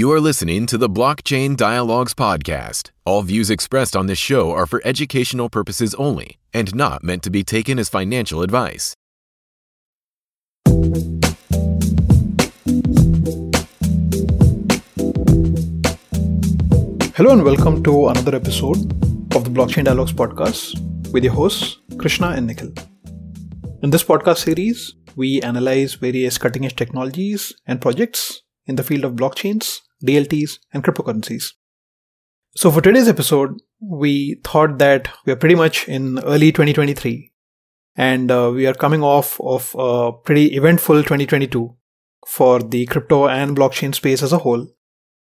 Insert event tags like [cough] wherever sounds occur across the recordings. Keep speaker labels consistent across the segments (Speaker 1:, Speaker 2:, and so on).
Speaker 1: You are listening to the Blockchain Dialogues podcast. All views expressed on this show are for educational purposes only and not meant to be taken as financial advice.
Speaker 2: Hello and welcome to another episode of the Blockchain Dialogues podcast with your hosts Krishna and Nikhil. In this podcast series, we analyze various cutting edge technologies and projects in the field of blockchains, DLTs, and cryptocurrencies. So, for today's episode, we thought that we are pretty much in early 2023 and uh, we are coming off of a pretty eventful 2022 for the crypto and blockchain space as a whole,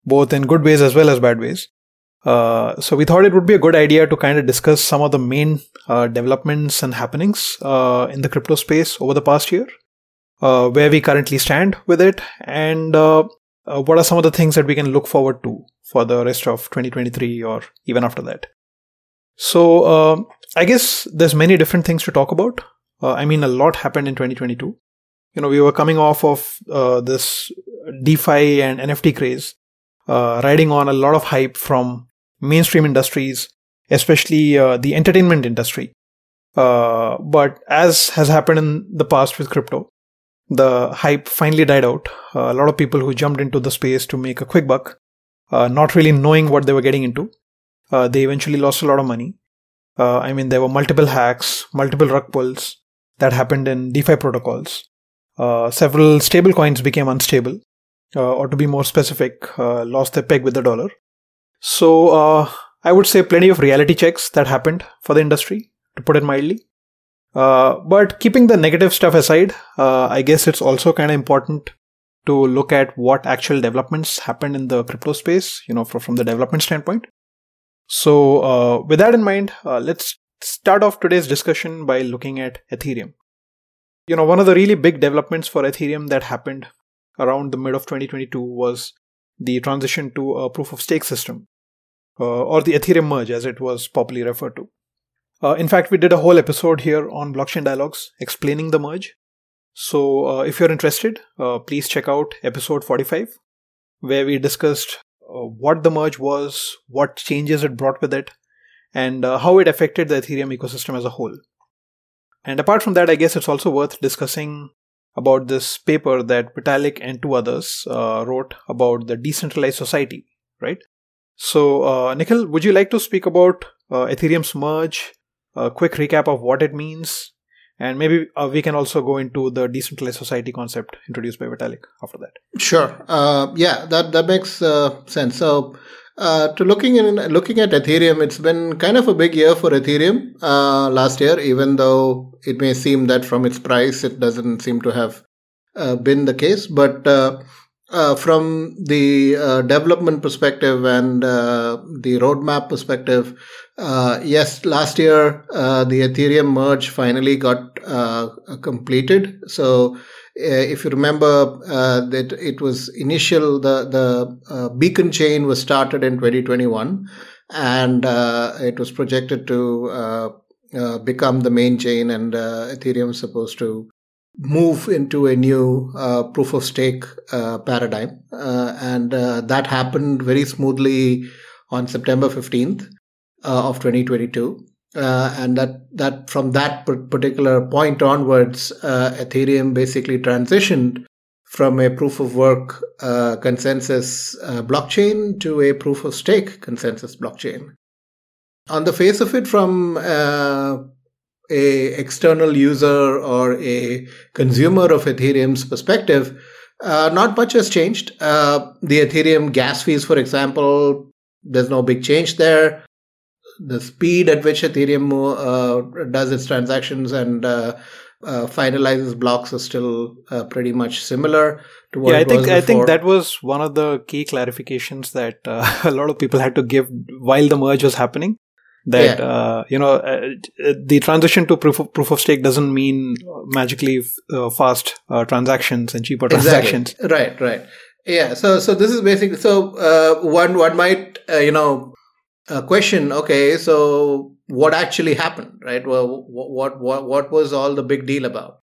Speaker 2: both in good ways as well as bad ways. Uh, so we thought it would be a good idea to kind of discuss some of the main uh, developments and happenings uh, in the crypto space over the past year, uh, where we currently stand with it, and uh, uh, what are some of the things that we can look forward to for the rest of 2023 or even after that. So I guess there's many different things to talk about. I mean, a lot happened in 2022. You know, we were coming off of this DeFi and NFT craze, riding on a lot of hype from mainstream industries, especially uh, the entertainment industry. Uh, but as has happened in the past with crypto, the hype finally died out. Uh, a lot of people who jumped into the space to make a quick buck, uh, not really knowing what they were getting into, uh, they eventually lost a lot of money. Uh, I mean, there were multiple hacks, multiple rug pulls that happened in DeFi protocols. several stable coins became unstable, or to be more specific, lost their peg with the dollar. So uh, I would say plenty of reality checks that happened for the industry, to put it mildly. Uh, but keeping the negative stuff aside, uh, I guess it's also kind of important to look at what actual developments happened in the crypto space, you know, from, from the development standpoint. So uh, with that in mind, uh, let's start off today's discussion by looking at Ethereum. You know, one of the really big developments for Ethereum that happened around the mid of 2022 was the transition to a proof of stake system uh, or the Ethereum merge as it was popularly referred to. Uh, in fact, we did a whole episode here on Blockchain Dialogues explaining the merge. So, uh, if you're interested, uh, please check out episode 45, where we discussed uh, what the merge was, what changes it brought with it, and uh, how it affected the Ethereum ecosystem as a whole. And apart from that, I guess it's also worth discussing about this paper that Vitalik and two others wrote about the decentralized society, right? So, uh, Nikhil, would you like to speak about uh, Ethereum's merge, a quick recap of what it means, and maybe uh, we can also go into the decentralized society concept introduced by Vitalik after that.
Speaker 3: Sure. Uh, yeah, that that makes uh, sense. So, uh, to looking in looking at Ethereum, it's been kind of a big year for Ethereum last year. Even though it may seem that from its price, it doesn't seem to have been the case, but uh, from the uh, development perspective and uh, the roadmap perspective, uh, yes, last year uh, the Ethereum merge finally got uh, completed. So, if you remember, that it was initial the the beacon chain was started in 2021, and it was projected to become the main chain, and Ethereum is supposed to move into a new uh, proof of stake uh, paradigm. Uh, and uh, that happened very smoothly on September 15th uh, of 2022. Uh, and that, that from that particular point onwards, Ethereum basically transitioned from a proof of work consensus blockchain to a proof of stake consensus blockchain. On the face of it, from a external user or a consumer of Ethereum's perspective, uh, not much has changed. Uh, the Ethereum gas fees, for example, there's no big change there. The speed at which Ethereum uh, does its transactions and uh, uh, finalizes blocks is still uh, pretty much similar to what
Speaker 2: yeah, I think
Speaker 3: I
Speaker 2: think that was one of the key clarifications that [laughs] a lot of people had to give while the merge was happening that yeah. uh, you know uh, the transition to proof of, proof of stake doesn't mean magically uh, fast uh, transactions and cheaper transactions
Speaker 3: exactly. right right yeah so so this is basically so uh, one one might uh, you know question okay so what actually happened right well what what what was all the big deal about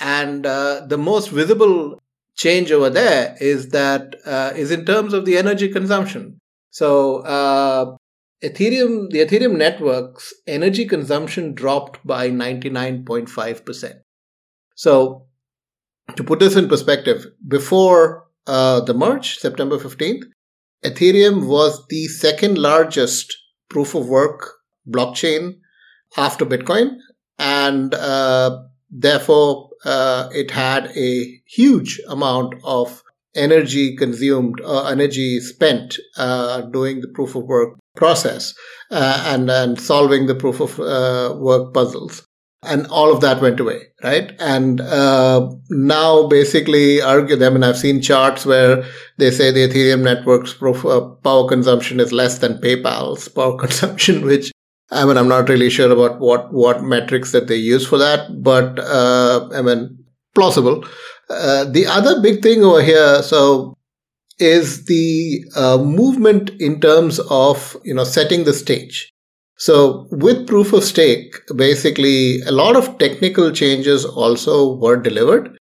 Speaker 3: and the most visible change over there is that uh, is in terms of the energy consumption. So uh, Ethereum, the Ethereum network's energy consumption dropped by 99.5%. So to put this in perspective, before uh, the merge, September 15th, Ethereum was the second largest proof of work blockchain after Bitcoin. And uh, therefore, uh, it had a huge amount of energy consumed uh, energy spent uh, doing the proof of work process uh, and and solving the proof of uh, work puzzles and all of that went away right and uh, now basically argue them and i've seen charts where they say the ethereum network's proof, power consumption is less than paypal's [laughs] power consumption which I mean, I'm not really sure about what, what metrics that they use for that, but uh, I mean, plausible. Uh, the other big thing over here, so is the uh, movement in terms of you know setting the stage. So with proof of stake, basically a lot of technical changes also were delivered,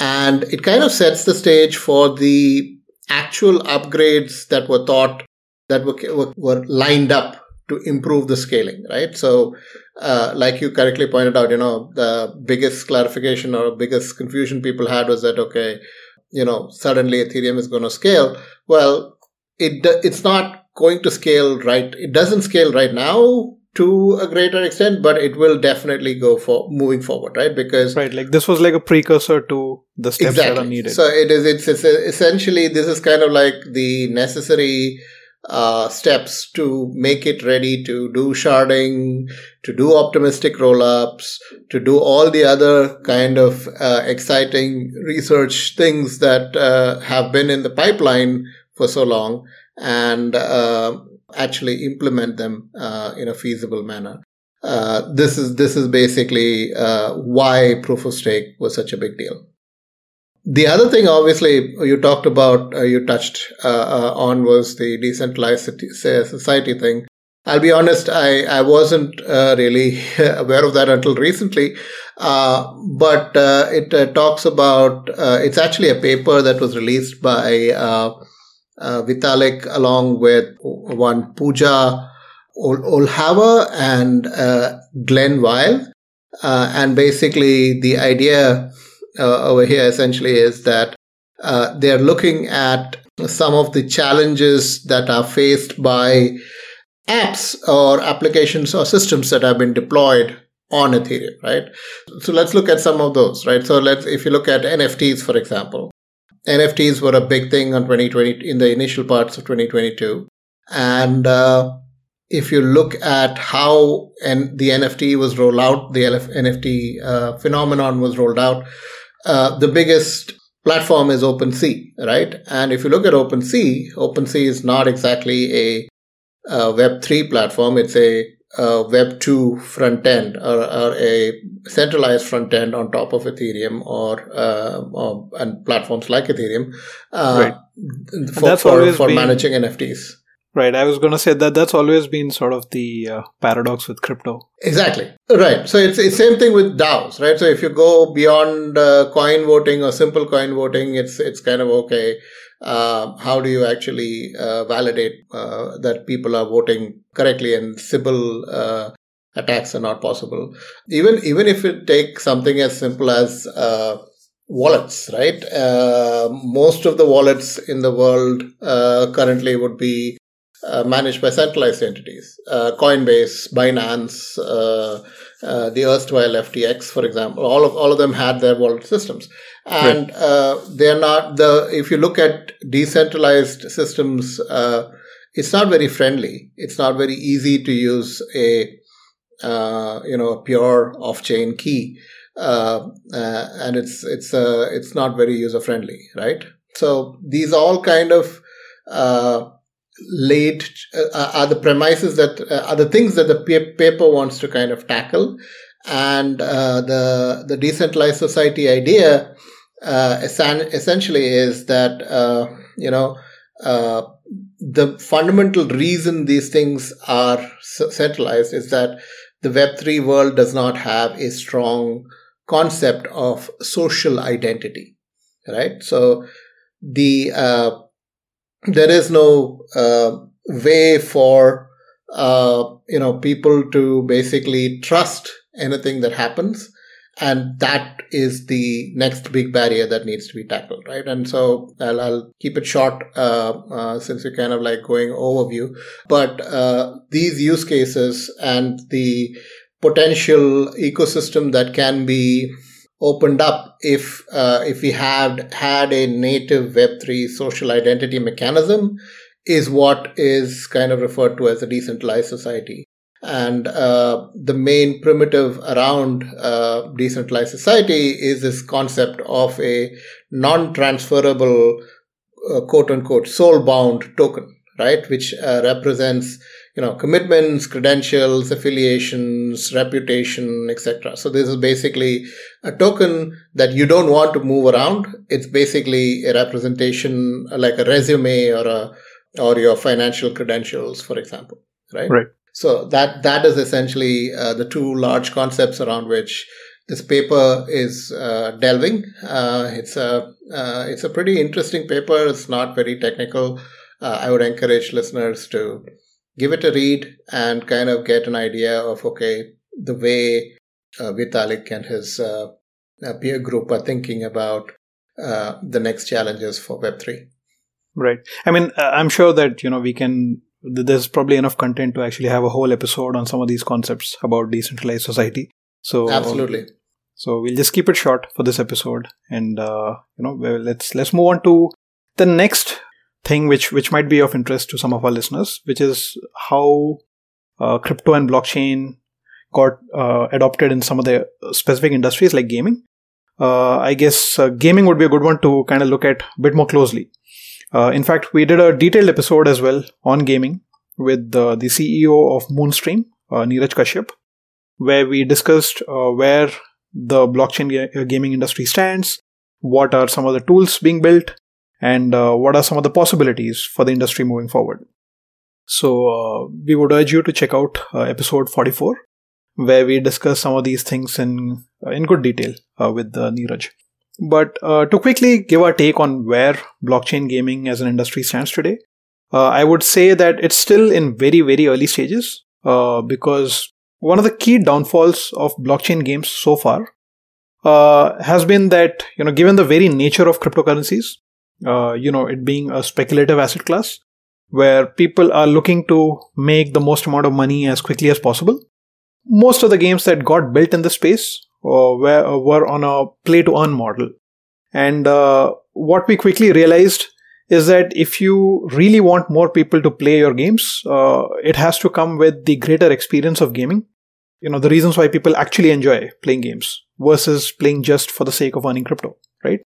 Speaker 3: and it kind of sets the stage for the actual upgrades that were thought that were, were lined up to improve the scaling, right? So, uh, like you correctly pointed out, you know, the biggest clarification or biggest confusion people had was that, okay, you know, suddenly Ethereum is going to scale. Well, it, it's not going to scale right. It doesn't scale right now to a greater extent, but it will definitely go for moving forward, right? Because
Speaker 2: right, like this was like a precursor to the steps exactly. that are needed.
Speaker 3: So it is. It's, it's essentially this is kind of like the necessary uh, steps to make it ready to do sharding, to do optimistic rollups, to do all the other kind of uh, exciting research things that uh, have been in the pipeline for so long and uh, actually implement them uh, in a feasible manner. Uh, this is this is basically why proof of stake was such a big deal. The other thing, obviously, you talked about, uh, you touched uh, uh, on was the decentralized society thing. I'll be honest, I, I wasn't really [laughs] aware of that until recently. But it talks about, it's actually a paper that was released by Vitalik along with one Puja Ohlhaver and Glen Weyl. and basically, the idea uh, over here essentially is that uh, they're looking at some of the challenges that are faced by apps or applications or systems that have been deployed on Ethereum, right? So let's look at some of those, right? So let's, if you look at NFTs, for example, NFTs were a big thing on 2020 in the initial parts of 2022, and uh, if you look at how and the NFT was rolled out, the LF- NFT uh, phenomenon was rolled out, uh, the biggest platform is OpenSea, right? And if you look at OpenSea, OpenSea is not exactly a, a Web3 platform. It's a, a Web2 front end or, or, a centralized front end on top of Ethereum or, uh, or and platforms like Ethereum uh, right. for, for, for been, managing NFTs.
Speaker 2: Right. I was going to say that that's always been sort of the uh, paradox with crypto.
Speaker 3: Exactly. Right. So it's the same thing with DAOs, right? So if you go beyond uh, coin voting or simple coin voting, it's it's kind of okay. Uh, how do you actually uh, validate uh, that people are voting correctly and Sybil uh, attacks are not possible? Even even if you take something as simple as wallets, right? most of the wallets in the world currently would be uh, managed by centralized entities. Uh, Coinbase, Binance, uh, uh the erstwhile FTX, for example, all of all of them had their wallet systems, and right. Uh, they're not the. If you look at decentralized systems, uh, it's not very friendly. It's not very easy to use a you know a pure off-chain key, and it's it's it's not very user friendly, right? So these all kind of laid uh, are the premises that uh, are the things that the paper wants to kind of tackle and uh, the the decentralized society idea uh, essentially is that uh, you know uh, the fundamental reason these things are centralized is that the web3 world does not have a strong concept of social identity right? So the uh, there is no uh, way for uh, you know people to basically trust anything that happens. And that is the next big barrier that needs to be tackled right? And so i'll, I'll keep it short uh, uh, since we're kind of like going overview. But uh, these use cases and the potential ecosystem that can be opened up if uh, if we had had a native web3 social identity mechanism is what is kind of referred to as a decentralized society and uh, the main primitive around uh, decentralized society is this concept of a non-transferable, uh, quote unquote, soul-bound token, right? Which uh, represents, you know, commitments, credentials, affiliations, reputation, etc. So this is basically a token that you don't want to move around. It's basically a representation, like a resume or a or your financial credentials, for example, right?
Speaker 2: Right.
Speaker 3: So that that is essentially uh, the two large concepts around which this paper is uh, delving. Uh, it's a uh, it's a pretty interesting paper. It's not very technical. Uh, I would encourage listeners to give it a read and kind of get an idea of okay the way uh, Vitalik and his peer group are thinking about the next challenges for Web three.
Speaker 2: Right. I mean, I'm sure that you know we can there's probably enough content to actually have a whole episode on some of these concepts about decentralized society. So
Speaker 3: absolutely.
Speaker 2: So we'll just keep it short for this episode, and uh, you know, let's let's move on to the next thing, which which might be of interest to some of our listeners, which is how uh, crypto and blockchain got uh, adopted in some of the specific industries like gaming. Uh, I guess uh, gaming would be a good one to kind of look at a bit more closely. Uh, in fact, we did a detailed episode as well on gaming with the CEO of Moonstream, uh, Neeraj Kashyap, where we discussed where the blockchain ga- gaming industry stands, what are some of the tools being built, and uh, what are some of the possibilities for the industry moving forward. So, we would urge you to check out episode 44, where we discuss some of these things in in good detail with Neeraj. But uh, to quickly give our take on where blockchain gaming as an industry stands today, uh, I would say that it's still in very, very early stages uh, because one of the key downfalls of blockchain games so far uh, has been that, you know, given the very nature of cryptocurrencies, uh, you know, it being a speculative asset class where people are looking to make the most amount of money as quickly as possible, most of the games that got built in the space uh, were, uh, were on a play to earn model. And uh, what we quickly realized is that if you really want more people to play your games, uh, it has to come with the greater experience of gaming. You know, the reasons why people actually enjoy playing games versus playing just for the sake of earning crypto, right?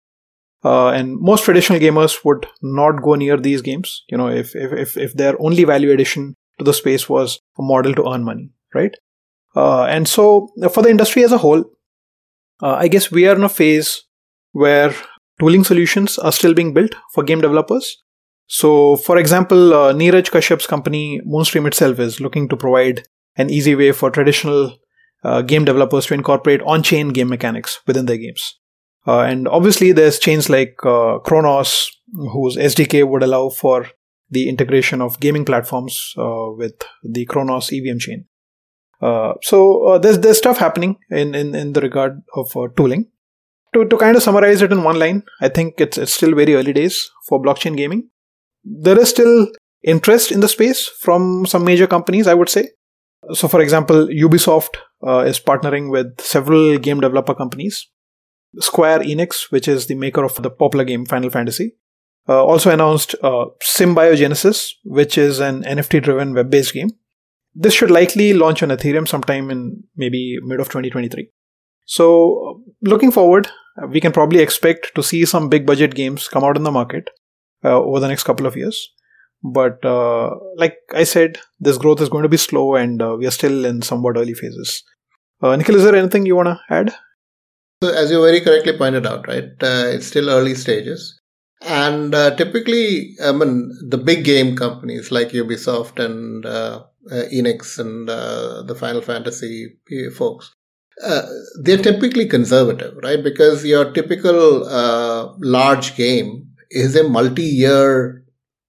Speaker 2: Uh, and most traditional gamers would not go near these games, you know, if, if, if, their only value addition to the space was a model to earn money, right? Uh, and so for the industry as a whole, uh, I guess we are in a phase where tooling solutions are still being built for game developers. So, for example, uh, Neeraj Kashyap's company Moonstream itself is looking to provide an easy way for traditional uh, game developers to incorporate on-chain game mechanics within their games. Uh, and obviously, there's chains like uh, Cronos, whose SDK would allow for the integration of gaming platforms uh, with the Cronos EVM chain. Uh, so uh, there's there's stuff happening in in, in the regard of uh, tooling. To to kind of summarize it in one line, I think it's it's still very early days for blockchain gaming. There is still interest in the space from some major companies, I would say. So, for example, Ubisoft is partnering with several game developer companies. Square Enix, which is the maker of the popular game Final Fantasy, uh, also announced uh, Symbiogenesis, which is an NFT driven web based game this should likely launch on Ethereum sometime in maybe mid of 2023. So, looking forward, we can probably expect to see some big budget games come out in the market uh, over the next couple of years. But uh, like I said, this growth is going to be slow and uh, we are still in somewhat early phases. Uh, Nikhil, is there anything you want to add?
Speaker 3: So, as you very correctly pointed out, right, uh, it's still early stages. And uh, typically, I mean, the big game companies like Ubisoft and uh, uh, Enix and uh, the Final Fantasy folks, uh, they're typically conservative, right? Because your typical large game is a multi-year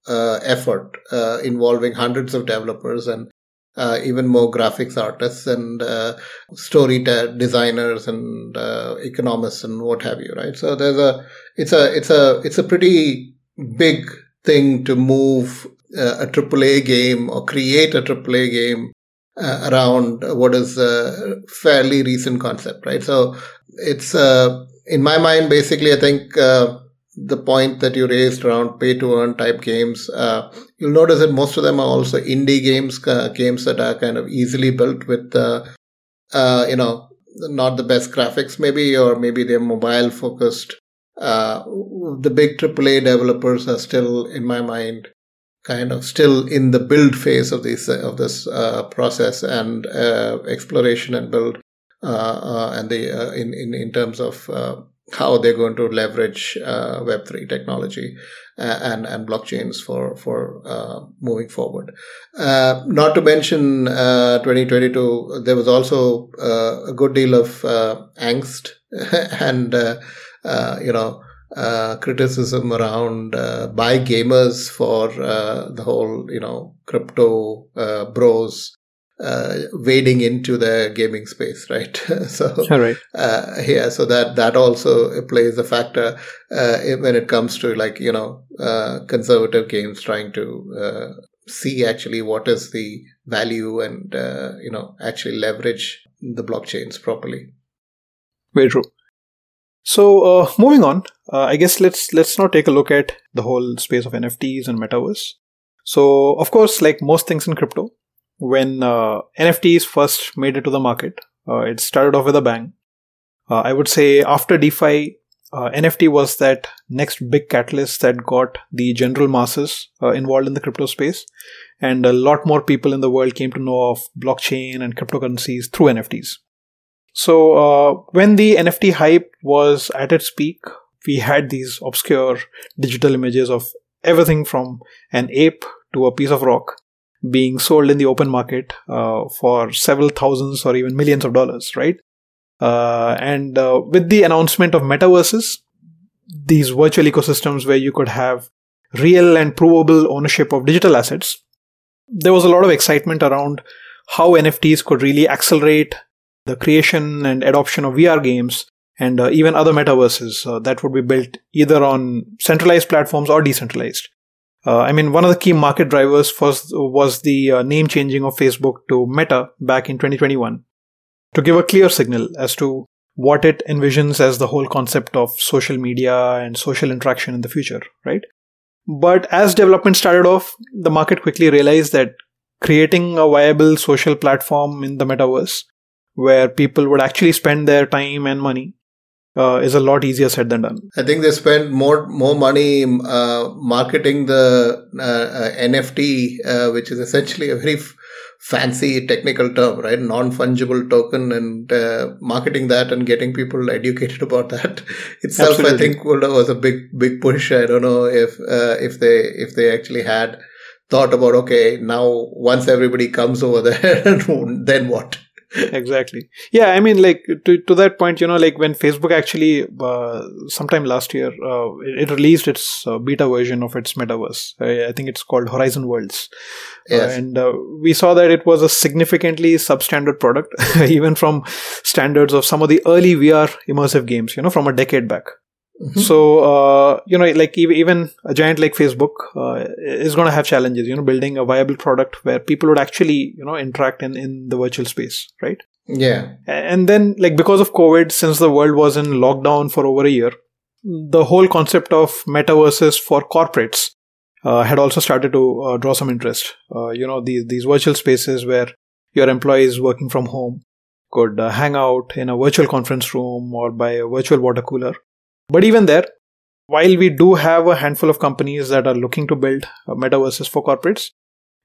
Speaker 3: uh, effort involving hundreds of developers and uh, even more graphics artists and uh, story designers and economists and what have you, right? So there's a it's a it's a it's a pretty big thing to move a AAA game or create a AAA game uh, around what is a fairly recent concept, right? So it's uh, in my mind, basically, I think uh, the point that you raised around pay to earn type games, uh, you'll notice that most of them are also indie games, uh, games that are kind of easily built with, uh, you know, not the best graphics, maybe, or maybe they're mobile focused. the big AAA developers are still, in my mind, kind of still in the build phase of this of this uh, process and uh, exploration and build uh, uh and the uh, in, in in terms of uh, how they're going to leverage uh, Web three technology uh, and and blockchains for for uh, moving forward. not to mention 2022, there was also a good deal of angst [laughs] and you know uh, criticism around uh, by gamers for uh, the whole, you know, crypto uh, bros uh, wading into the gaming space, right? [laughs] so,
Speaker 2: right.
Speaker 3: Uh, yeah, so that that also plays a factor uh, when it comes to like you know conservative games trying to see actually what is the value and you know actually leverage the blockchains properly.
Speaker 2: Very true. So uh, moving on, uh, I guess let's let's now take a look at the whole space of NFTs and metaverse. So of course, like most things in crypto, when uh, NFTs first made it to the market, uh, it started off with a bang. Uh, I would say after DeFi, uh, NFT was that next big catalyst that got the general masses involved in the crypto space, and a lot more people in the world came to know of blockchain and cryptocurrencies through NFTs. So uh, when the NFT hype was at its peak, we had these obscure digital images of everything from an ape to a piece of rock being sold in the open market uh, for several thousands or even millions of dollars, right? Uh, and uh, with the announcement of metaverses, these virtual ecosystems where you could have real and provable ownership of digital assets, there was a lot of excitement around how NFTs could really accelerate the creation and adoption of VR games and uh, even other metaverses uh, that would be built either on centralized platforms or decentralized. Uh, I mean, one of the key market drivers was, was the uh, name changing of Facebook to Meta back in 2021 to give a clear signal as to what it envisions as the whole concept of social media and social interaction in the future, right? But as development started off, the market quickly realized that creating a viable social platform in the metaverse where people would actually spend their time and money uh, is a lot easier said than done.
Speaker 3: I think they spend more more money uh, marketing the uh, uh NFT, uh, which is essentially a very f- fancy technical term, right? Non fungible token, and uh, marketing that and getting people educated [laughs] about that itself, Absolutely. I think, was a big big push. I don't know if if they if they actually had thought about okay now once everybody comes over there [laughs] then what
Speaker 2: exactly. Yeah i mean like to, to that point you know like when facebook actually uh, sometime last year uh, it, it, released its uh, beta version of its metaverse. I, I, think it's called horizon worlds. Uh, yes. and uh, we saw that it was a significantly substandard product [laughs] even from standards of some of the early vr immersive games you know from a decade back Mm-hmm. So, uh, you know, like even a giant like Facebook uh, is going to have challenges, you know, building a viable product where people would actually, you know, interact in, in the virtual space, right?
Speaker 3: Yeah.
Speaker 2: And then, like, because of COVID, since the world was in lockdown for over a year, the whole concept of metaverses for corporates uh, had also started to uh, draw some interest. Uh, you know, these, these virtual spaces where your employees working from home could uh, hang out in a virtual conference room or by a virtual water cooler but even there, while we do have a handful of companies that are looking to build metaverses for corporates,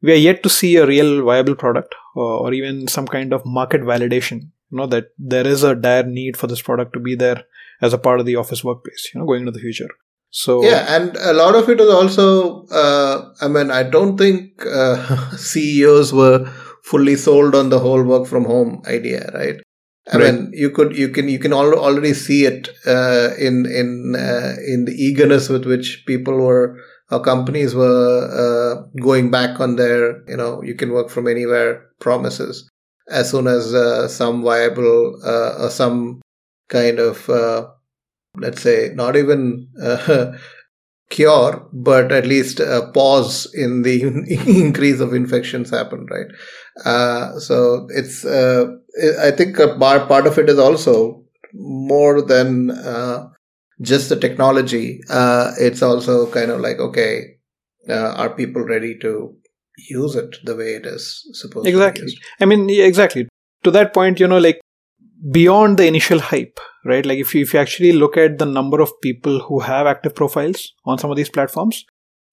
Speaker 2: we are yet to see a real viable product or, or even some kind of market validation. You know that there is a dire need for this product to be there as a part of the office workplace. You know, going into the future. So
Speaker 3: yeah, and a lot of it is also. Uh, I mean, I don't think uh, [laughs] CEOs were fully sold on the whole work from home idea, right? I right. mean, you could, you can, you can al- already see it uh, in in uh, in the eagerness with which people were, or companies were uh, going back on their, you know, you can work from anywhere promises as soon as uh, some viable uh, or some kind of, uh, let's say, not even [laughs] cure, but at least a pause in the [laughs] increase of infections happened right? Uh, so it's, uh, I think a part of it is also more than uh, just the technology. Uh, it's also kind of like, okay, uh, are people ready to use it the way it is supposed
Speaker 2: exactly. I mean, exactly. To that point, you know, like beyond the initial hype, right? Like if you, if you actually look at the number of people who have active profiles on some of these platforms,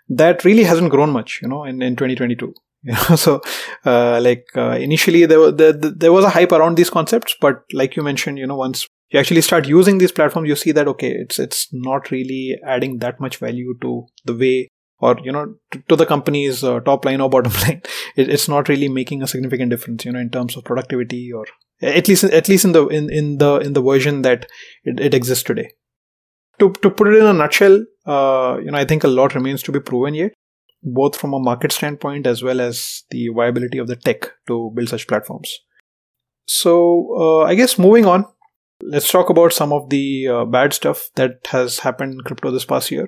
Speaker 2: that really hasn't grown much, you know, in, in 2022. You [laughs] know, so uh, like uh, initially there, there there was a hype around these concepts, but like you mentioned, you know, once you actually start using these platforms, you see that okay, it's it's not really adding that much value to the way or you know to, to the company's uh, top line or bottom [laughs] line. It, it's not really making a significant difference you know in terms of productivity or at least at least in the in, in the in the version that it, it exists today. To to put it in a nutshell uh, you know i think a lot remains to be proven yet both from a market standpoint as well as the viability of the tech to build such platforms so uh, i guess moving on let's talk about some of the uh, bad stuff that has happened in crypto this past year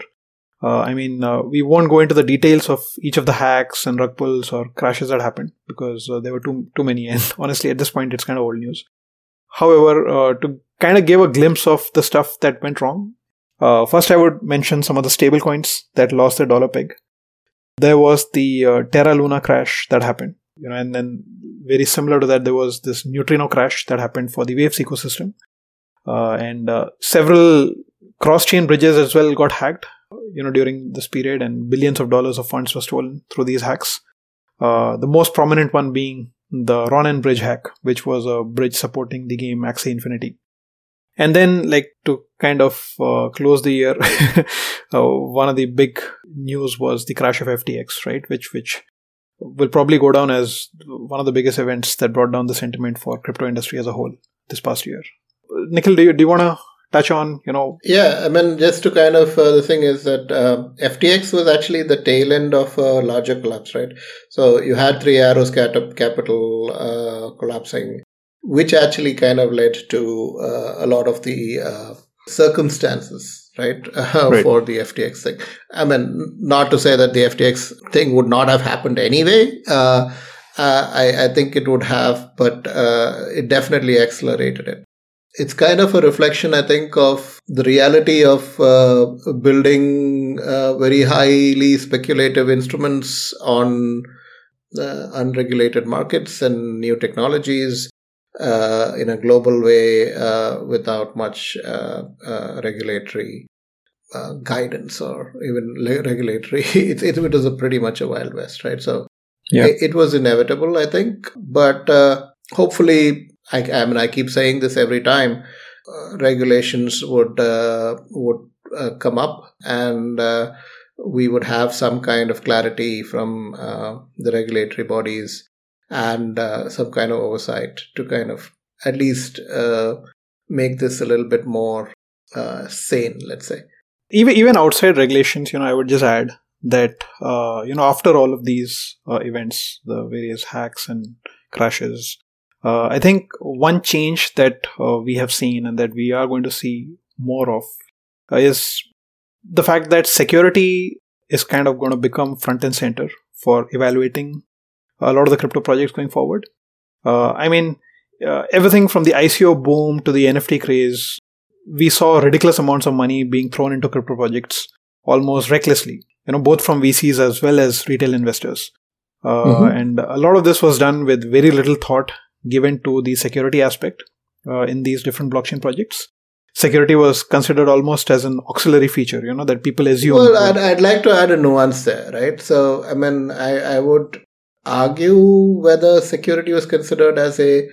Speaker 2: uh, I mean, uh, we won't go into the details of each of the hacks and rug pulls or crashes that happened because uh, there were too too many, and [laughs] honestly, at this point, it's kind of old news. However, uh, to kind of give a glimpse of the stuff that went wrong, first I would mention some of the stable coins that lost their dollar peg. There was the uh, Terra Luna crash that happened, you know, and then very similar to that, there was this neutrino crash that happened for the Waves ecosystem, and several cross-chain bridges as well got hacked you know during this period and billions of dollars of funds were stolen through these hacks. Uh, the most prominent one being the ronin bridge hack which was a bridge supporting the game axie infinity. And then like to kind of uh, close the year. [laughs] Uh, one of the big news was the crash of ftx right? Which which will probably go down as one of the biggest events that brought down the sentiment for crypto industry as a whole this past year. Nikhil do you, do you want to touch on you know?
Speaker 3: Yeah i mean just to kind of uh, the thing is that uh, ftx was actually the tail end of a larger collapse right? So you had three arrows capital uh, collapsing which actually kind of led to uh, a lot of the uh, circumstances right, [laughs] right, for the ftx thing. I mean not to say that the ftx thing would not have happened anyway uh, I, I, think it would have, but it definitely accelerated it. It's kind of a reflection, I think, of the reality of uh, building uh, very highly speculative instruments on uh, unregulated markets and new technologies uh, in a global way uh, without much uh, regulatory guidance or even regulatory. [laughs] it, it, it was a pretty much a wild west, right? So yeah. it, it was inevitable, I think, but hopefully I, I mean, I keep saying this every time. Uh, regulations would uh, would uh, come up, and uh, we would have some kind of clarity from uh, the regulatory bodies and uh, some kind of oversight to kind of at least make this a little bit more sane. Let's say.
Speaker 2: Even even outside regulations, you know, I would just add that you know after all of these events, the various hacks and crashes uh, I think one change that uh, we have seen and that we are going to see more of uh, is the fact that security is kind of going to become front and center for evaluating a lot of the crypto projects going forward. Uh, I mean, uh, everything from the ICO boom to the NFT craze, we saw ridiculous amounts of money being thrown into crypto projects almost recklessly, you know, both from VCs as well as retail investors. Uh, mm-hmm. And a lot of this was done with very little thought given to the security aspect uh, in these different blockchain projects security was considered almost as an auxiliary feature you know that people assume
Speaker 3: well I'd, I'd like to add a nuance there right so i mean i, I would argue whether security was considered as a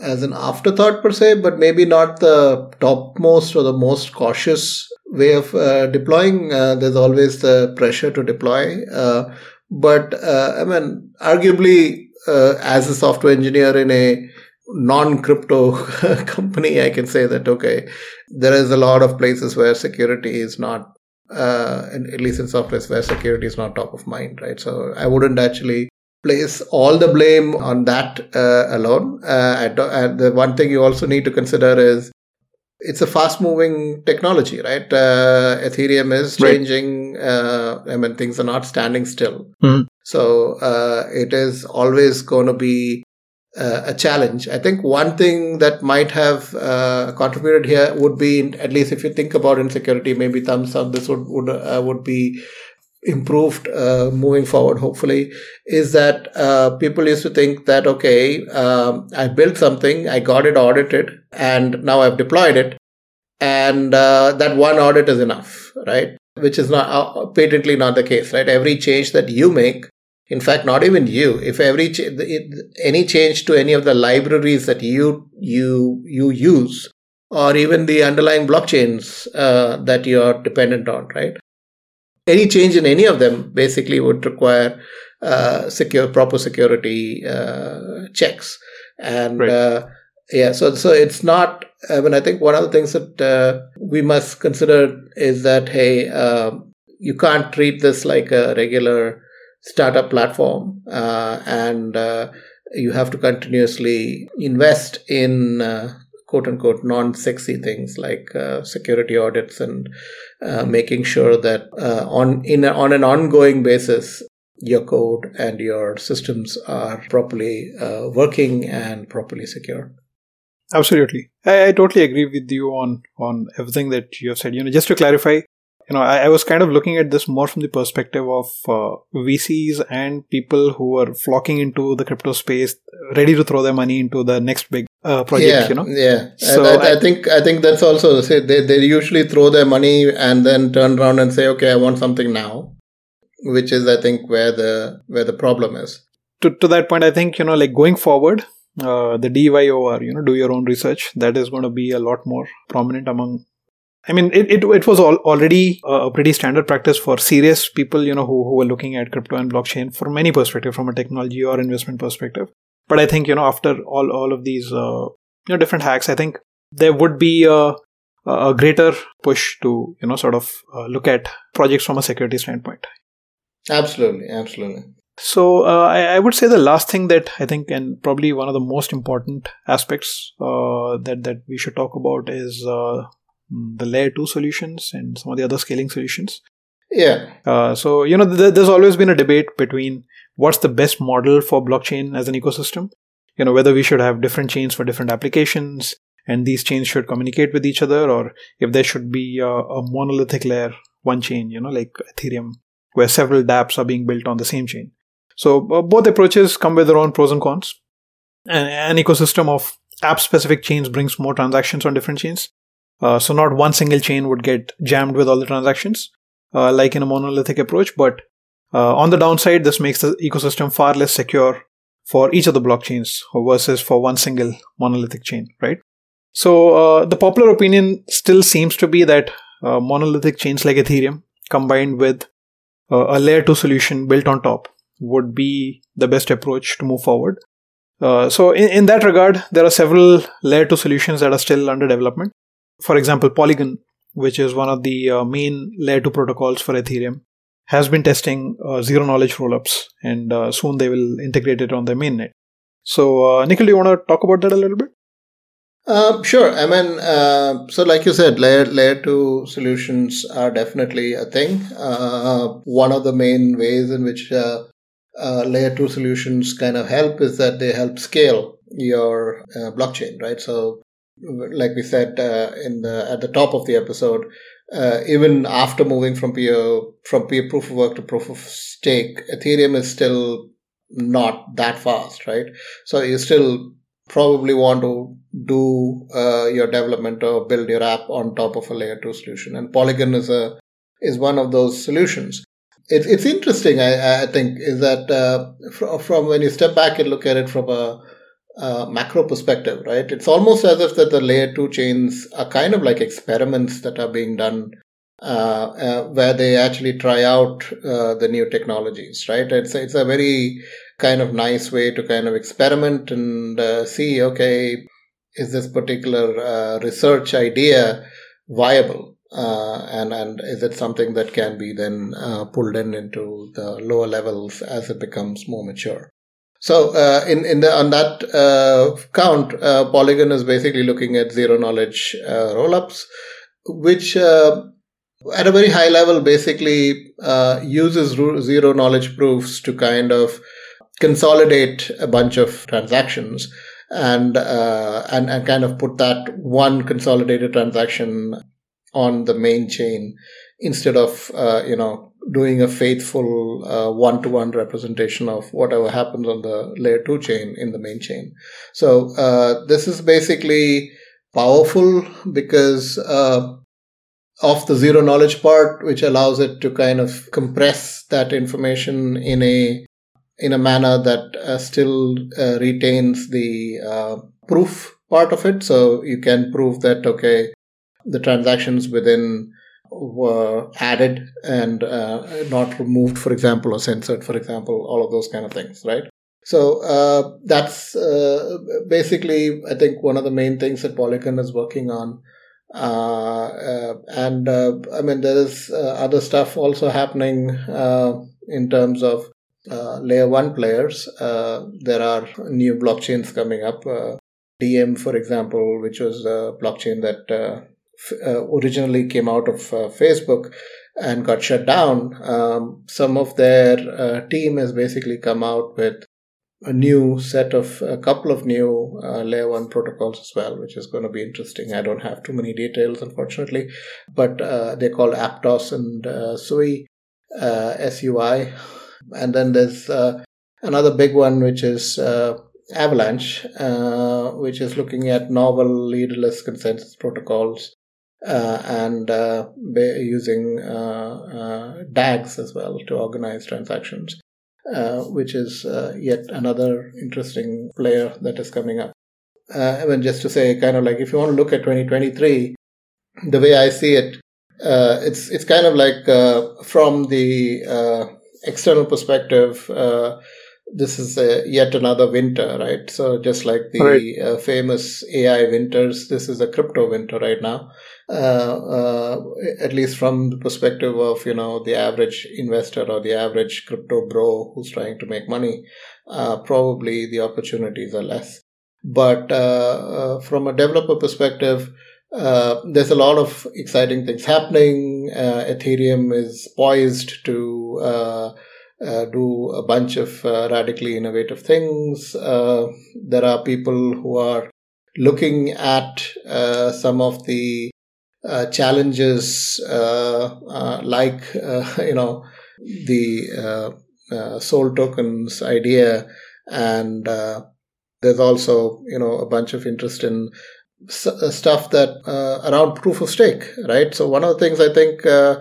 Speaker 3: as an afterthought per se but maybe not the topmost or the most cautious way of uh, deploying uh, there's always the pressure to deploy uh, but uh, i mean arguably uh, as a software engineer in a non-crypto [laughs] company, I can say that okay, there is a lot of places where security is not, uh, at least in software, where security is not top of mind, right? So I wouldn't actually place all the blame on that uh, alone. Uh, and the one thing you also need to consider is it's a fast moving technology, right? Uh, Ethereum is changing. Right. Uh, I mean, things are not standing still. Mm-hmm. So uh, it is always going to be uh, a challenge. I think one thing that might have uh, contributed here would be, at least if you think about insecurity, maybe thumbs up. This would would uh, would be improved uh, moving forward hopefully is that uh, people used to think that okay um, i built something i got it audited and now i've deployed it and uh, that one audit is enough right? Which is not uh, patently not the case right? Every change that you make in fact not even you if every ch- any change to any of the libraries that you you you use or even the underlying blockchains uh, that you're dependent on right any change in any of them basically would require uh, secure proper security uh, checks and right. uh, yeah so so it's not i mean i think one of the things that uh, we must consider is that hey um, you can't treat this like a regular startup platform uh, and uh, you have to continuously invest in quote unquote non sexy things like uh, security audits and uh, making sure that uh, on in a, on an ongoing basis your code and your systems are properly uh, working and properly secure.
Speaker 2: Absolutely, I, I, totally agree with you on on everything that you have said. You know, just to clarify, you know, I, I, was kind of looking at this more from the perspective of uh, VCs and people who are flocking into the crypto space, ready to throw their money into the next big uh, project.
Speaker 3: Yeah,
Speaker 2: you know,
Speaker 3: yeah. So I, I, think I think that's also say they they usually throw their money and then turn around and say, okay, I want something now, which is I think where the where the problem is.
Speaker 2: To to that point, I think you know, like going forward, uh, the DYOR, you know, do your own research. That is going to be a lot more prominent among I mean, it, it, it was all, already a pretty standard practice for serious people, you know, who, who were looking at crypto and blockchain from many perspective, from a technology or investment perspective. But I think, you know, after all, all of these, uh, you know, different hacks, I think there would be a, a greater push to, you know, sort of uh, look at projects from a security standpoint.
Speaker 3: Absolutely. Absolutely.
Speaker 2: So uh, I, I, would say the last thing that I think, and probably one of the most important aspects uh, that that we should talk about is uh, the layer 2 solutions and some of the other scaling solutions.
Speaker 3: Yeah.
Speaker 2: Uh, so you know th- there's always been a debate between what's the best model for blockchain as an ecosystem. You know whether we should have different chains for different applications and these chains should communicate with each other or if there should be a, a monolithic layer one chain you know like ethereum where several dapps are being built on the same chain. So uh, both approaches come with their own pros and cons. An ecosystem of app specific chains brings more transactions on different chains uh, so not one single chain would get jammed with all the transactions, uh, like in a monolithic approach. But uh, on the downside, this makes the ecosystem far less secure for each of the blockchains versus for one single monolithic chain, right? So uh, the popular opinion still seems to be that uh, monolithic chains like Ethereum combined with a layer 2 solution built on top would be the best approach to move forward. so in, in that regard, there are several layer 2 solutions that are still under development. For example, Polygon, which is one of the uh, main layer 2 protocols for Ethereum, has been testing uh, zero knowledge rollups, and uh, soon they will integrate it on their mainnet. So, uh, Nikhil, do you want to talk about that a little bit?
Speaker 3: Uh, sure. I mean, uh, so like you said, layer layer two solutions are definitely a thing. One of the main ways in which layer two solutions kind of help is that they help scale your blockchain, right? So like we said uh, in the at the top of the episode, uh, even after moving from peer from peer proof of work to proof of stake, Ethereum is still not that fast, right? So you still probably want to do uh, your development or build your app on top of a layer two solution, and Polygon is a is one of those solutions. It, it's interesting, I, I think, is that uh, from, from when you step back and look at it from a uh, macro perspective, right? It's almost as if that the layer two chains are kind of like experiments that are being done uh, uh, where they actually try out uh, the new technologies, right? It's it's a very kind of nice way to kind of experiment and uh, see, okay, is this particular uh, research idea viable? And and is it something that can be then pulled in into the lower levels as it becomes more mature? So uh, in in the on that uh, count, uh, Polygon is basically looking at zero knowledge rollups, which at a very high level, basically uh, uses zero knowledge proofs to kind of consolidate a bunch of transactions and uh, and and kind of put that one consolidated transaction on the main chain instead of uh, you know doing a faithful one to one representation of whatever happens on the layer two chain in the main chain. So uh, this is basically powerful because uh, of the zero knowledge part, which allows it to kind of compress that information in a in a manner that uh, still uh, retains the uh, proof part of it. So you can prove that okay, the transactions within were added and uh, not removed, for example, or censored, for example, all of those kind of things, right? So uh, that's uh, basically, I think, one of the main things that Polygon is working on uh, uh, and uh, I mean, there is other stuff also happening in terms of layer one players. there are new blockchains coming up. Diem, for example, which was a blockchain that uh, originally came out of uh, Facebook and got shut down, um, some of their uh, team has basically come out with a new set of a couple of new uh, layer one protocols as well, which is going to be interesting. I don't have too many details, unfortunately, but uh, they're called Aptos and uh, SUI, uh, SUI. And then there's uh, another big one, which is uh, Avalanche, which is looking at novel leaderless consensus protocols. And using DAGs as well to organize transactions. Uh, which is uh, yet another interesting player that is coming up. Uh, I mean, just to say, kind of like if you want to look at 2023, the way I see it, uh, it's it's kind of like uh, from the external perspective. this is yet another winter, right? So just like the right. famous AI winters, this is a crypto winter right now. Uh, uh, at least from the perspective of you know the average investor or the average crypto bro who's trying to make money, uh, probably the opportunities are less. But from a developer perspective, uh, there's a lot of exciting things happening. Uh, Ethereum is poised to uh, do a bunch of radically innovative things. there are people who are looking at some of the uh, challenges uh, uh, like [laughs] you know the soul tokens idea. And there's also you know a bunch of interest in stuff that uh, around proof of stake right? So one of the things i think uh,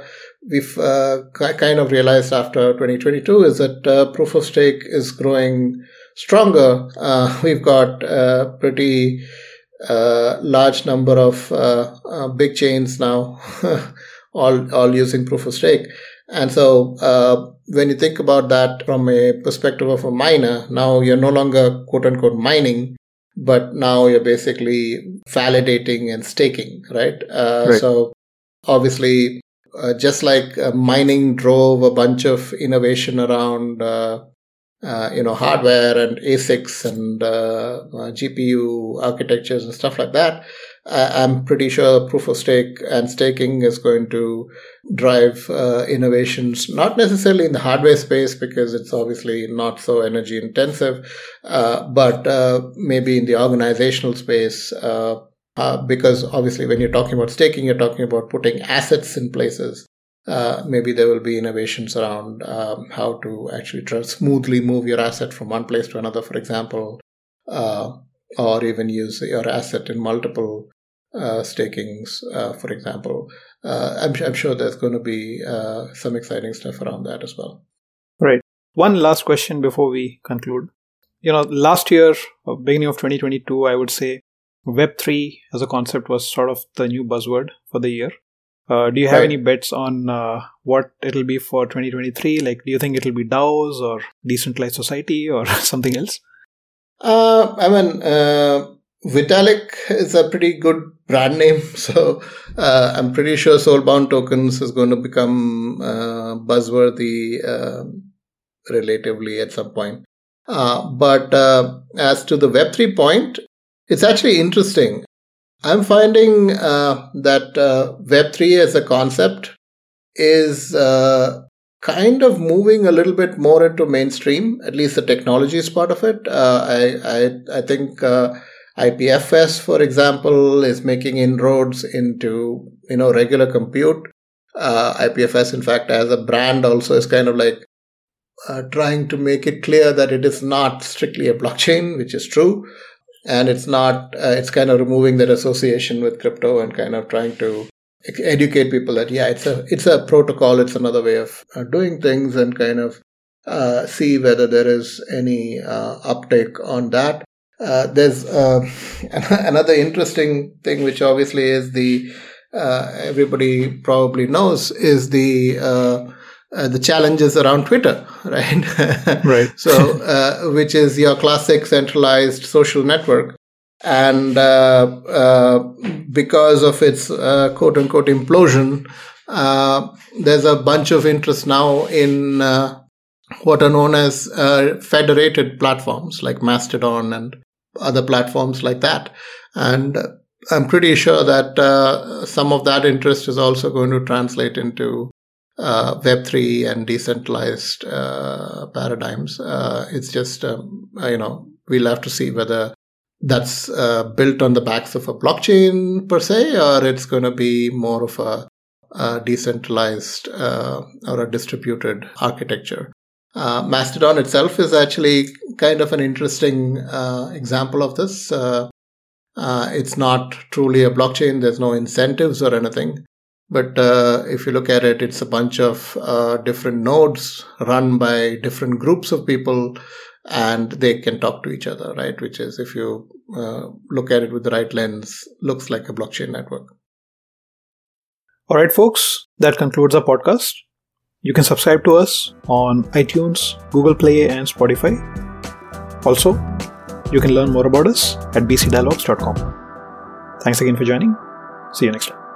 Speaker 3: we've uh, kind of realized after 2022 is that proof of stake is growing stronger. [laughs] We've got pretty uh, large number of uh, uh, big chains now, [laughs] all all using proof of stake. And so, uh, when you think about that from a perspective of a miner, now you're no longer quote unquote mining, but now you're basically validating and staking, right? Uh, right. So, obviously, uh, just like mining drove a bunch of innovation around uh, you know hardware and ASICs and uh, uh GPU architectures and stuff like that. I'm pretty sure proof of stake and staking is going to drive uh, innovations, not necessarily in the hardware space because it's obviously not so energy intensive, uh, but maybe in the organizational space. because obviously, when you're talking about staking, you're talking about putting assets in places uh, maybe there will be innovations around um, how to actually smoothly move your asset from one place to another, for example, uh, or even use your asset in multiple uh, stakings, uh, for example. Uh, I'm, I'm, sure there's going to be some exciting stuff around that as well.
Speaker 2: Right. One last question before we conclude. You know, last year, beginning of 2022, I would say Web3 as a concept was sort of the new buzzword for the year Uh, do you have
Speaker 3: Right.
Speaker 2: any bets on uh, what it'll be for 2023? Like, do you think it'll be DAOs or decentralized society or [laughs] something else?
Speaker 3: Uh, I mean, uh, Vitalik is a pretty good brand name, [laughs] so uh, I'm pretty sure Soulbound tokens is going to become uh, buzzworthy relatively at some point. Uh, but uh, as to the Web3 point, it's actually interesting. I'm finding uh, that uh, Web3 as a concept is uh, kind of moving a little bit more into mainstream, at least the technology is part of it. Uh, I, I, I think uh, IPFS, for example, is making inroads into you know regular compute. Uh, IPFS, in fact, as a brand, also is kind of like trying to make it clear that it is not strictly a blockchain, which is true, and it's not. Uh, it's kind of removing that association with crypto and kind of trying to educate people that yeah, it's a it's a protocol. It's another way of uh, doing things, and kind of uh, see whether there is any uh, uptake on that. Uh, there's [laughs] uh, another interesting thing, which obviously is the everybody probably knows is the uh, the challenges around Twitter, [laughs] right?
Speaker 2: Right.
Speaker 3: so, uh, which is your classic centralized social network, and uh, uh, because of its uh, quote unquote implosion, uh, there's a bunch of interest now in uh, what are known as uh, federated platforms like Mastodon and other platforms like that. And I'm pretty sure that uh, some of that interest is also going to translate into uh, Web3 and decentralized uh, paradigms. Uh, it's just, um, you know, we'll have to see whether that's uh, built on the backs of a blockchain per se, or it's going to be more of a, a decentralized uh, or a distributed architecture. Uh, Mastodon itself is actually kind of an interesting uh, example of this. Uh, uh, it's not truly a blockchain. There's no incentives or anything. But uh, if you look at it, it's a bunch of uh, different nodes run by different groups of people, and they can talk to each other, right? Which is, if you uh, look at it with the right lens, looks like a blockchain network.
Speaker 2: All right, folks, that concludes our podcast. You can subscribe to us on iTunes, Google Play, and Spotify. Also, you can learn more about us at bcdialogues.com. Thanks again for joining. See you next time.